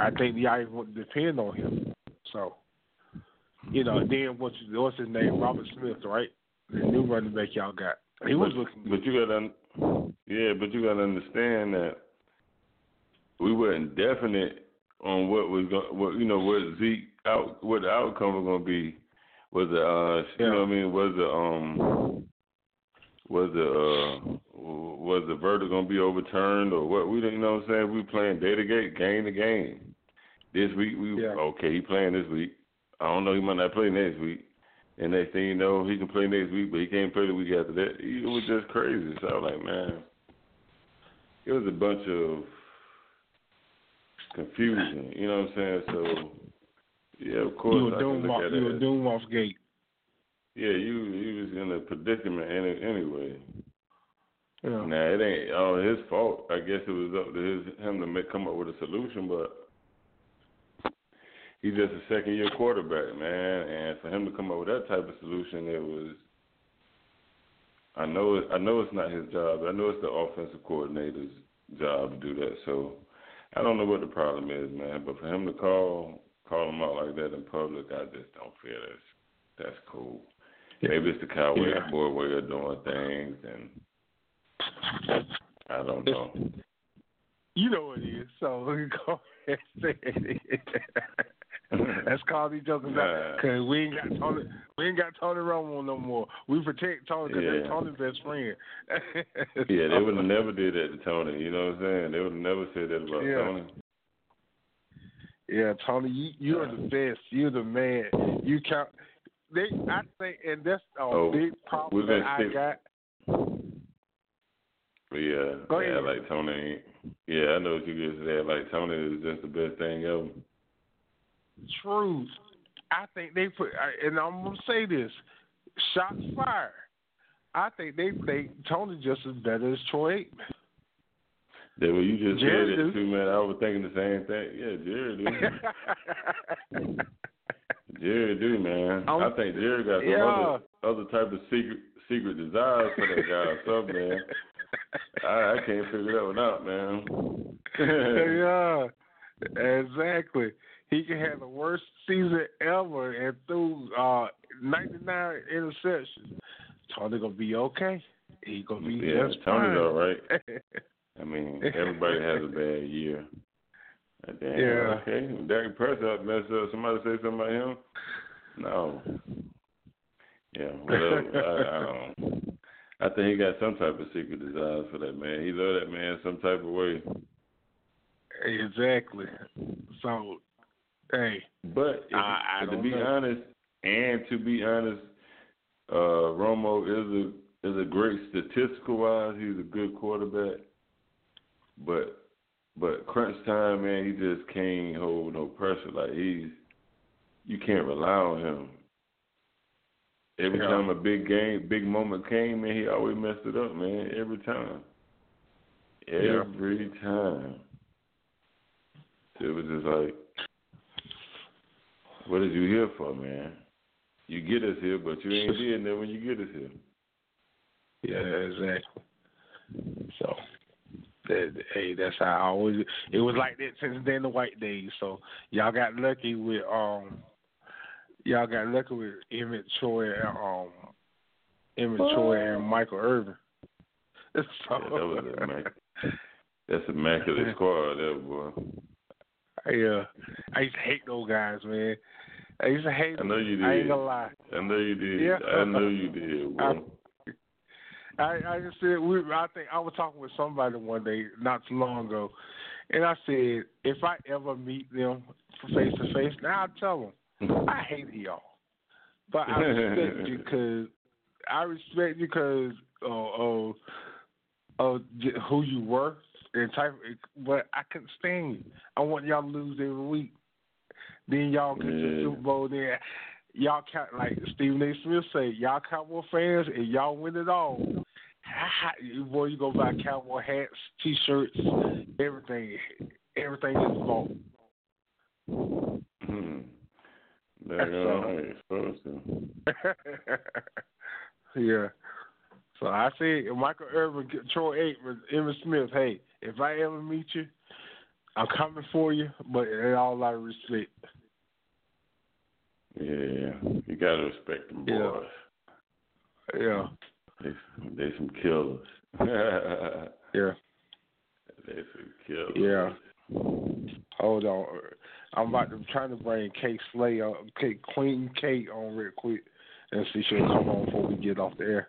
I think y'all even want to depend on him. So, you know, then what's what's his name? Robert Smith, right? The new running back y'all got. He was but, looking. But you gotta, yeah, but you gotta understand that we weren't definite on what was going, what you know, what Zeke out, what the outcome was going to be. Was it, uh, Yeah. you know what I mean? Was it, um, was the uh, was the verdict going to be overturned or what? We didn't you know what I'm saying. We playing day to game, game to game. This week we Yeah. okay. He playing this week. I don't know. He might not play next week. And next thing you know, he can play next week, but he can't play the week after that. It was just crazy. So I was like, man, it was a bunch of confusion. You know what I'm saying? So yeah, of course You were doom off. You were doom off gate. Yeah, you you was in a predicament any, anyway. Yeah. Now it ain't all his fault. I guess it was up to his him to make come up with a solution, but he's just a second year quarterback, man, and for him to come up with that type of solution, it was. I know, I know it's not his job. I know it's the offensive coordinator's job to do that. So I don't know what the problem is, man. But for him to call call him out like that in public, I just don't feel that's that's cool. Maybe it's the Cowboy Yeah. boy way of doing things, and I don't know. You know what it is. So go ahead and say it. Let's call these jokers Nah. out because we ain't got Tony. We ain't got Tony Romo no more. We protect Tony because Yeah. that's Tony's best friend. Yeah, they would have never did that to Tony. You know what I'm saying? They would have never said that about Yeah. Tony. Yeah, Tony, you you're the best. You're the man. You count. They, I think, and that's a Oh, big problem that I stick- got. But yeah, Go yeah, ahead. like Tony. Yeah, I know what you just said. Like Tony is just the best thing ever. Truth. I think they put, and I'm gonna say this: shots fired. I think they think Tony just as better as Troy Aikman. That what you just Jerry said it too, man. I was thinking the same thing. Yeah, Jerry do. Jerry do, man. I'm- I um, think Jerry got some Yeah. other other type of secret secret desires for that guy or something, man. I, I can't figure that one out, man. yeah, exactly. He can have the worst season ever and threw uh, 99 interceptions. Tony gonna be okay. He gonna be yeah, just Tony's all right. I mean, everybody has a bad year. Damn, Yeah. okay. Dak Prescott messed up. Somebody say something about him? No. Yeah, whatever. I, I don't. I think he got some type of secret desires for that man. He love that man some type of way. exactly. So, hey, But if, I- I to be know. honest, and to be honest, uh, Romo is a is a great statistical wise. He's a good quarterback, but but crunch time, man, he just can't hold no pressure. Like he's you can't rely on him. Every Yeah. time a big game, big moment came, man, he always messed it up, man. Every time, Yeah. every time. So it was just like, what is you here for, man? You get us here, but you ain't being there when you get us here. yeah, exactly. So, that, hey, that's how I always. It was like that since then the white days. So y'all got lucky with um, y'all got lucky with Emmitt Troy and um, Emmitt Troy and Michael Irvin. So, Yeah, that was immaculate. That's immaculate squad, there, boy. Yeah, I used to hate those guys, man. I used to hate I know you I ain't did. gonna lie. I know you did. Yeah. I know you did. I I just said we. I think I was talking with somebody one day not too long ago, and I said if I ever meet them face to face, now I tell them I hate y'all, but I respect you because I respect you because uh, of of who you were and type. But I couldn't stand you. I want y'all to lose every week. Then y'all get the Yeah. Super Bowl. Then y'all count like Stephen A. Smith say, y'all Cowboy fans and y'all win it all. Boy, you go buy cowboy hats, t-shirts, everything. Everything is bought. Hmm. There you go. I ain't supposed to. yeah. So I said, Michael Irvin, Troy Aikman, Emmitt Smith. Hey, if I ever meet you, I'm coming for you, but in all of respect. Yeah, you gotta respect them boys. Yeah. Yeah. They, they some killers. yeah. They some killers. Yeah. Hold on. I'm about to trying to bring Kate Slay Kate Queen Kate on real quick and see if she'll come on before we get off the air.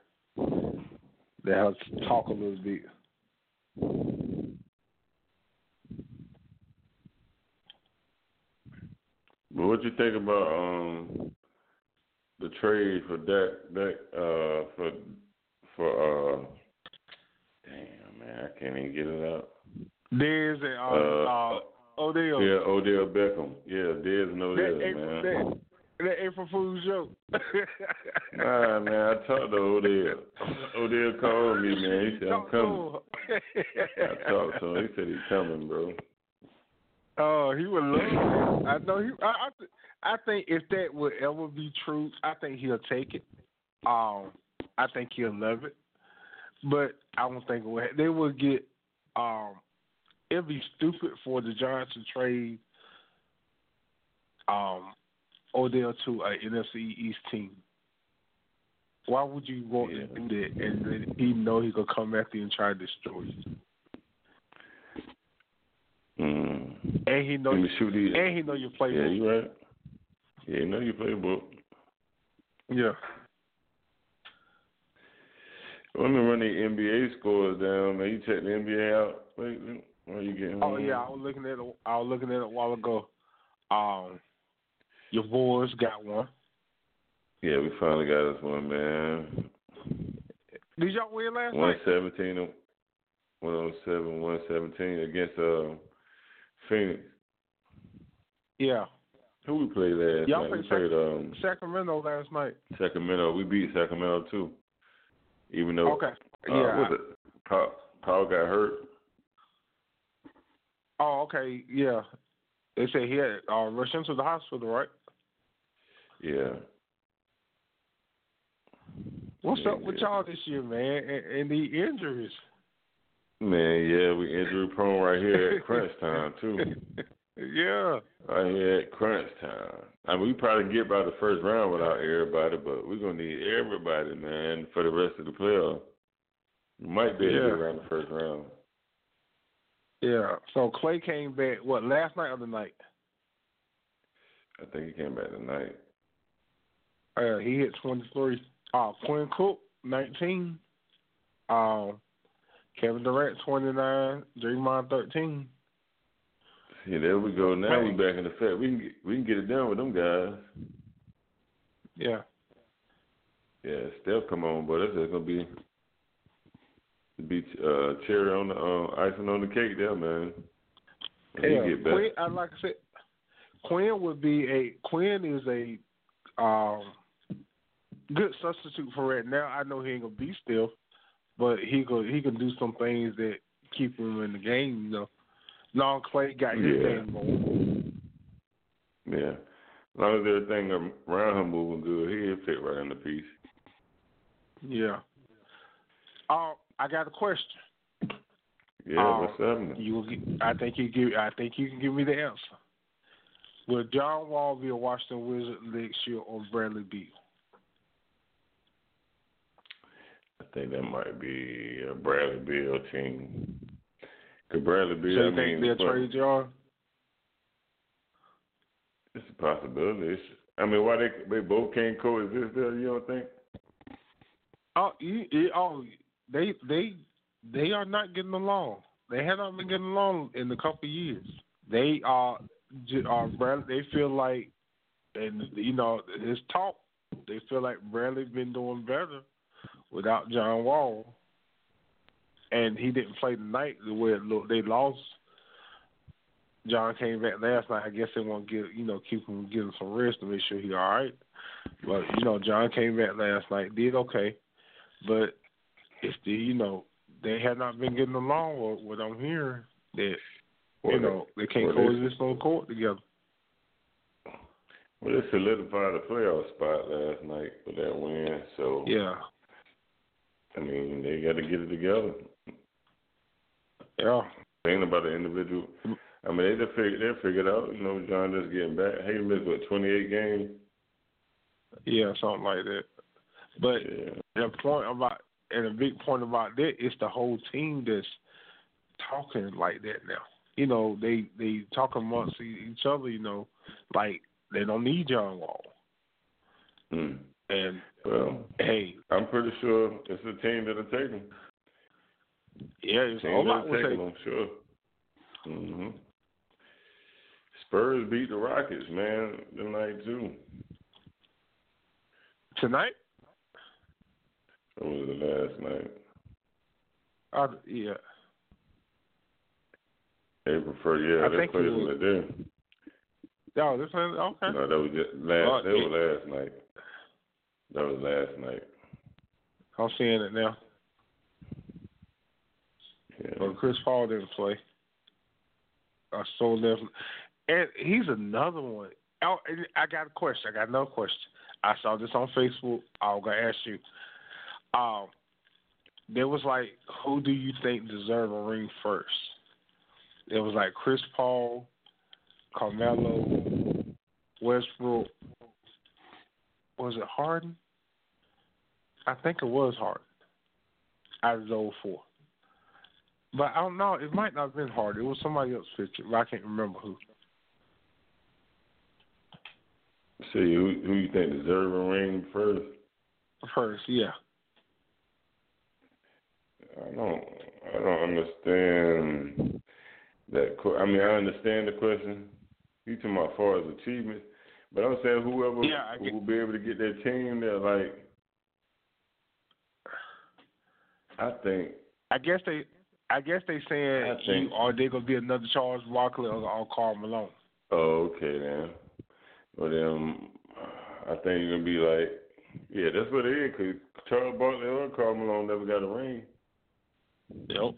Let her talk a little bit. But what you think about um the trade for that that uh for for uh damn man I can't even get it out. Dez and uh, uh, Odell. Yeah, Odell Beckham. Yeah, Dez and Odell, that man. That, that April Fool's joke. nah, man, I talked to Odell. Odell called me, man. He said I'm coming. I talked to him. He said he's coming, bro. Oh, he would love it. I know he. I, I, I think if that would ever be true, I think he'll take it. Um, I think he'll love it. But I don't think it would. They would get. Um, it'd be stupid for the Giants to trade. Um, Odell to a NFC East team. Why would you want yeah. to do that and then he know he could come after you and try to destroy you? Mm. And he know you, me shoot these. and he know your playbook. Yeah, you right. Yeah, you know your playbook. Yeah. Let me run the NBA scores down, man. You check the NBA out. Wait, are you getting? Oh yeah, I was looking at it. I was looking at it a while ago. Um, your boys got one. Yeah, we finally got us one, man. Did y'all win last One night? seventeen, one oh seven, one seventeen against uh Phoenix. Yeah. Who we played last Y'all night? We played played um Sacramento last night. Sacramento. We beat Sacramento too. Even though Okay. uh, yeah. was it Paul, Paul got hurt. Oh, okay. Yeah. They said he had uh, rushed into the hospital, right? Yeah. What's Yeah, up with yeah. y'all this year, man? And, and the injuries. Man, yeah, we injury prone right here at crunch time too. yeah. Right here at crunch time. I mean, we probably get by the first round without everybody, but we're gonna need everybody, man, for the rest of the playoff. We might be able to Yeah. get around the first round. Yeah. So Clay came back. What last night or the night? I think he came back tonight. Uh, he hit twenty three. Uh, Quinn Cook nineteen. Um, Kevin Durant twenty nine. Draymond thirteen. See, there we go. Now we back in effect. We can get, we can get it done with them guys. Yeah. Yeah, Steph come on, but that's just gonna be be uh, cherry on the uh, icing on the cake there, man. When Yeah, get back. Quinn, I like I said, Quinn would be a Quinn is a um, good substitute for right now. I know he ain't gonna be still, but he go he can do some things that keep him in the game. You know, Long Clay got his Yeah. game going. Yeah. As long as everything around him moving good, he'll fit right in the piece. Yeah. Uh, I got a question. Yeah, Um, what's happening? You get, I think you give. I think you can give me the answer. Will John Wall be a Washington Wizard next year or Bradley Beal? I think that might be a Bradley Beal team. Cause Bradley So Beal, you I think mean, they'll trade John? it's a possibility. It's, I mean, why they they both can't coexist there? You don't think? Oh, you, you, oh, they they they are not getting along. They have not been getting along in a couple of years. They are are Bradley. They feel like, and you know, his talk. They feel like Bradley's been doing better without John Wall, and he didn't play tonight the way it looked. They lost. John came back last night. I guess they want to get you know keep him give him some rest to make sure he all right. But you know, John came back last night, did okay, but it's the you know they have not been getting along. Or what I'm hearing that you know they can't well, coexist on court together. Well, they solidified the playoff spot last night with that win. So Yeah, I mean, they got to get it together. yeah, Thinking about the individual. I mean, they just figured they figured out. You know, John just getting back. He missed what twenty eight games. Yeah, something like that. But Yeah. the point about and a big point about that is the whole team that's talking like that now. You know, they they talk amongst each other. You know, like they don't need John Wall. Hmm. And Well, hey, I'm pretty sure it's a team that'll take yeah, it's Team all that'll take they him, I'm sure. hmm Spurs beat the Rockets, man, tonight too. tonight. That was the last night. Uh, yeah, April prefer, yeah, I they played it them today. oh, this one okay. No, that was just last. Uh, that was last night. That was last night. I'm seeing it now. Yeah. But Chris Paul didn't play. I so definitely, and he's another one. Oh, I got a question. I got another question. I saw this on Facebook. I'm gonna ask you. Um, there was like, who do you think deserve a ring first? It was like Chris Paul, Carmelo, Westbrook. Was it Harden? I think it was Harden. Out of those four. But I don't know. It might not have been Harden. It was somebody else picture. But I can't remember who. See who who you think deserve a ring first? First, yeah. I don't I don't understand that. I mean, I understand the question. You talking about far as achievements, but I'm saying whoever Yeah, will be able to get their team there, like I think I guess they, I guess they saying think- you, are they gonna be another Charles Barkley or, or Karl Malone? Oh, okay then. Well then, I think you're gonna be like, yeah, that's what it is. Cause Charles Barkley or Karl Malone never got a ring, Yep.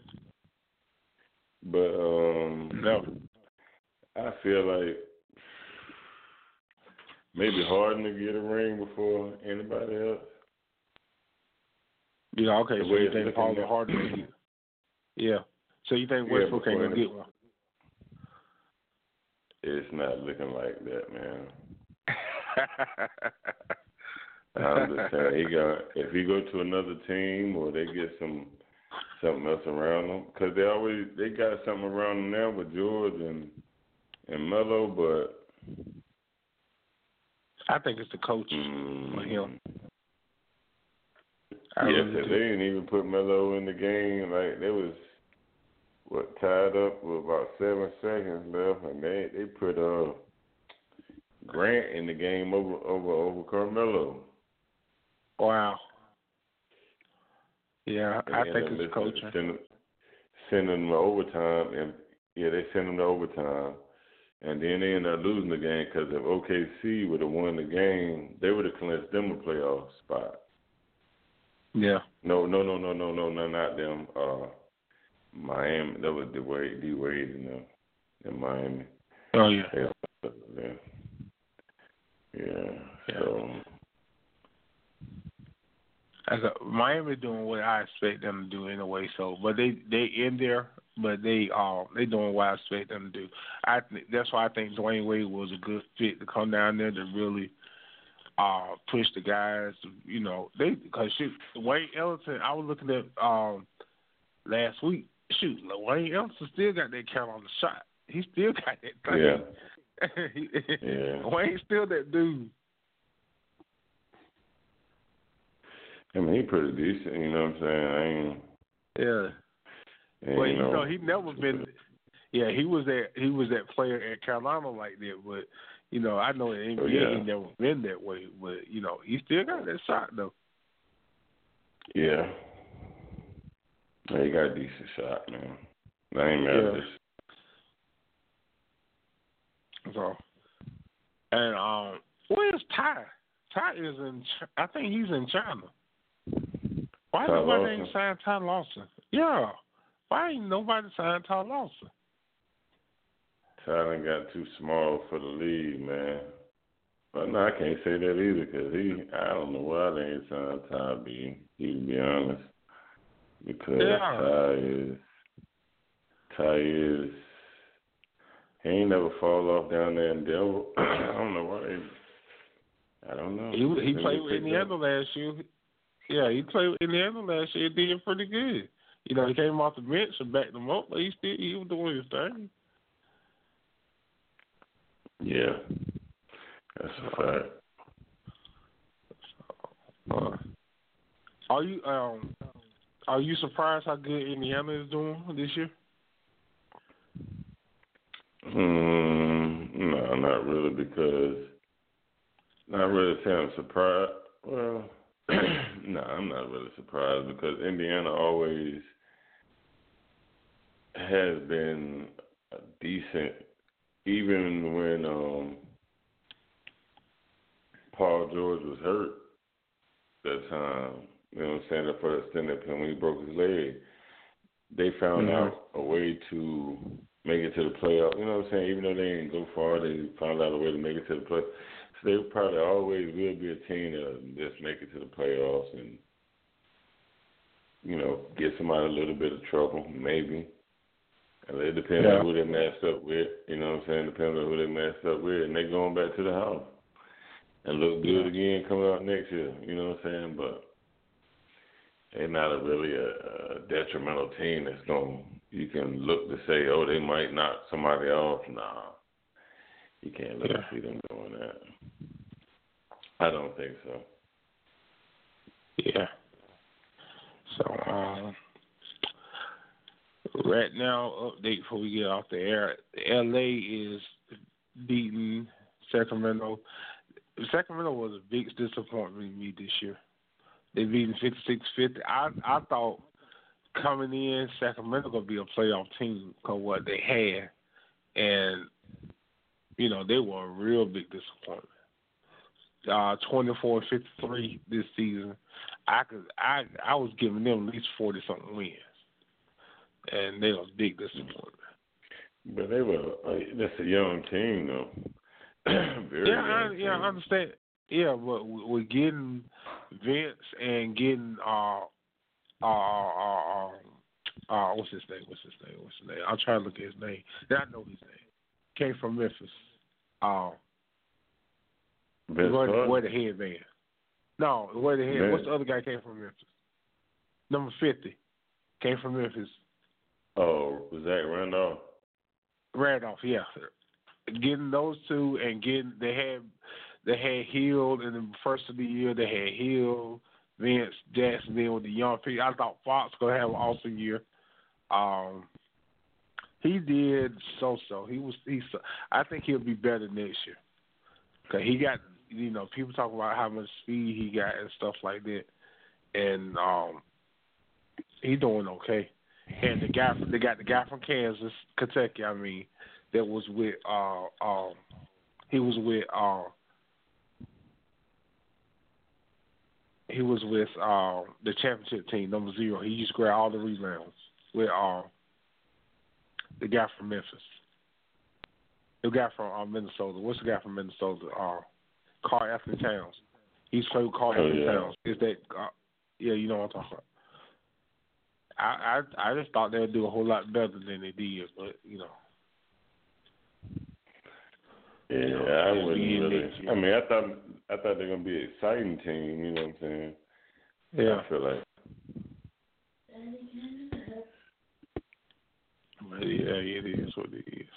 but um, No. I feel like maybe Harden to get a ring before anybody else. Yeah. Okay. The So you think Paul. Harden? get- Yeah. So you think Yeah, Westbrook ain't gonna get one? It's not looking like that, man. I'm just saying, he got if he go to another team or they get some something else around them, because they always they got something around them now with George and and Melo, but I think it's the coach mm, for him. I yeah, really they didn't even put Melo in the game. Like they was what tied up with about seven seconds left, and they they put uh Grant in the game over over over Carmelo. Wow. Yeah, I think it's coaching. Send, send them to overtime, and yeah, they send them to overtime, and then they end up losing the game because if OKC would have won the game, they would have clinched them a playoff spot. Yeah. No, no, no, no, no, no, no, not them. Uh, Miami. That was the way D Wade and them in Miami. Oh yeah. Yeah. Yeah. Yeah. So As a, Miami doing what I expect them to do anyway. So, but they they in there, but they um they doing what I expect them to do. I th- that's why I think Dwyane Wade was a good fit to come down there to really uh push the guys. You know, they because shoot Wayne Ellington. I was looking at um last week. Shoot, Wayne Ellington still got that count on the shot. He still got that thing. yeah, yeah. Wayne's still that dude. I mean, he pretty decent. You know what I'm saying? I ain't. Yeah. And, Well, you know, know, he never been. Yeah, he was that. He was that player at Carolina like that. But you know, I know in NBA Oh, yeah. he never been that way. But you know, he still got that shot though. Yeah. Yeah, he got a decent shot, man. I ain't at Yeah. So, and um, where's Ty? Ty is in. I think he's in China. Why Ty nobody Lawson? ain't signed Ty Lawson? Yeah. Why ain't nobody signed Ty Lawson? Tylen got too small for the league, man. But no, I can't say that either because he, I don't know why they ain't signed Ty B. He, to be honest, because Yeah. Ty is, Ty is, He ain't never fall off down there in Denver. I don't know why. They, I don't know. He he played with Indiana last year. Yeah, he played with Indiana last year. Did pretty good. You know, he came off the bench and backed them up, but he still he was doing his thing. Yeah, that's a fact. Uh, are you um are you surprised how good Indiana is doing this year? Mm, no, not really, because not really saying I'm surprised. Well, no, I'm not really surprised because Indiana always has been decent, even when um, Paul George was hurt that time. You know what I'm saying? For the extended period when he broke his leg, they found Mhm. out a way to make it to the playoff. You know what I'm saying? Even though they didn't go far, they found out a way to make it to the play. They probably always will be a team that just make it to the playoffs and you know get somebody a little bit of trouble, maybe. And it depends Yeah. on who they matched up with. You know what I'm saying? Depends on who they matched up with, and they going back to the house and look good again coming out next year. You know what I'm saying? But they're not a really a, a detrimental team that's going. You can look to say, oh, they might knock somebody off. Nah, you can't look Yeah. see them doing that. I don't think so. Yeah. So um right now update before we get off the air. LA is beating Sacramento. Sacramento was a big disappointment to me this year. They beating 56-50. I I thought coming in Sacramento gonna be a playoff team because what they had, and you know they were a real big disappointment. Uh, 24-53 this season. I could I I was giving them at least forty something wins, and they was a big disappointment. But they were. Uh, that's a young team, though. Very yeah, I, young yeah, I understand. Yeah, but we- we're getting Vince and getting uh uh uh uh, uh what's his name? What's his name? What's his name? I'll try to look at his name. Then I know his name. Came from Memphis. Uh, Vince where, where the headband? No, where the head? Vince. What's the other guy came from Memphis? Number fifty came from Memphis. Oh, was that Randolph. Randolph, yeah. Getting those two and getting they had they had Hill in the first of the year. They had Hill, Vince, Jacksonville with the young people. I thought Fox gonna have an awesome year. Um, he did so so. He was he. I think he'll be better next year. Cause he got you know people talk about how much speed he got and stuff like that, and um, he doing okay. And the guy they got the guy from Kansas, Kentucky. I mean, that was with uh um he was with uh he was with uh the championship team number zero. He used to grab all the rebounds with uh the guy from Memphis. The guy from uh, Minnesota. What's the guy from Minnesota? Uh Karl-Anthony Towns. He's played with Karl Oh, Anthony yeah. Towns. Is that uh, yeah, you know what I'm talking about. I, I I just thought they'd do a whole lot better than they did, but you know. Yeah, You know, I wouldn't really. I mean, I thought I thought they're gonna be an exciting team. You know what I'm saying? Yeah. I feel like yeah, it is what it is.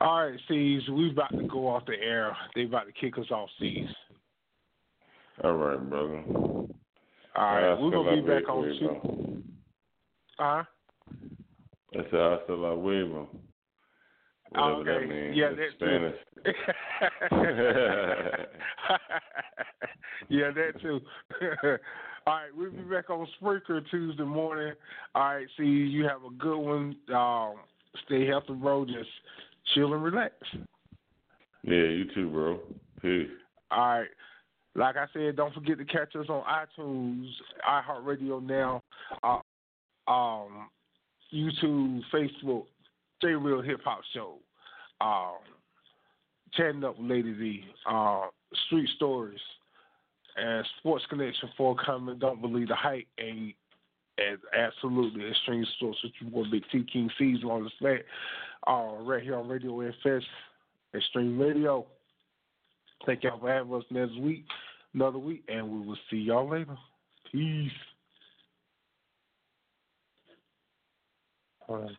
All right, C's, we about to go off the air. They about to kick us off, C's. all right, brother. All right, we're gonna be back on two. Huh? I said hasta la huevo. Oh, that okay. means. Yeah, that Spanish. yeah, that too. All right, we'll be back on Spreaker Tuesday morning. All right, see you have a good one. Um, stay healthy, bro. Just chill and relax. Yeah, you too, bro. Peace. All right. Like I said, don't forget to catch us on iTunes, iHeartRadio now, uh, um, YouTube, Facebook, J Real Hip Hop Show, um, Chatting Up with Lady V, uh, Street Stories, and Sports Connection forthcoming. Don't believe the hype and Yes, absolutely. Extreme Sports with your boy Big T King C's on the flat. Uh, right here on Radio AFS, Extreme Radio. Thank y'all for having us next week, another week, and we will see y'all later. Peace. All right.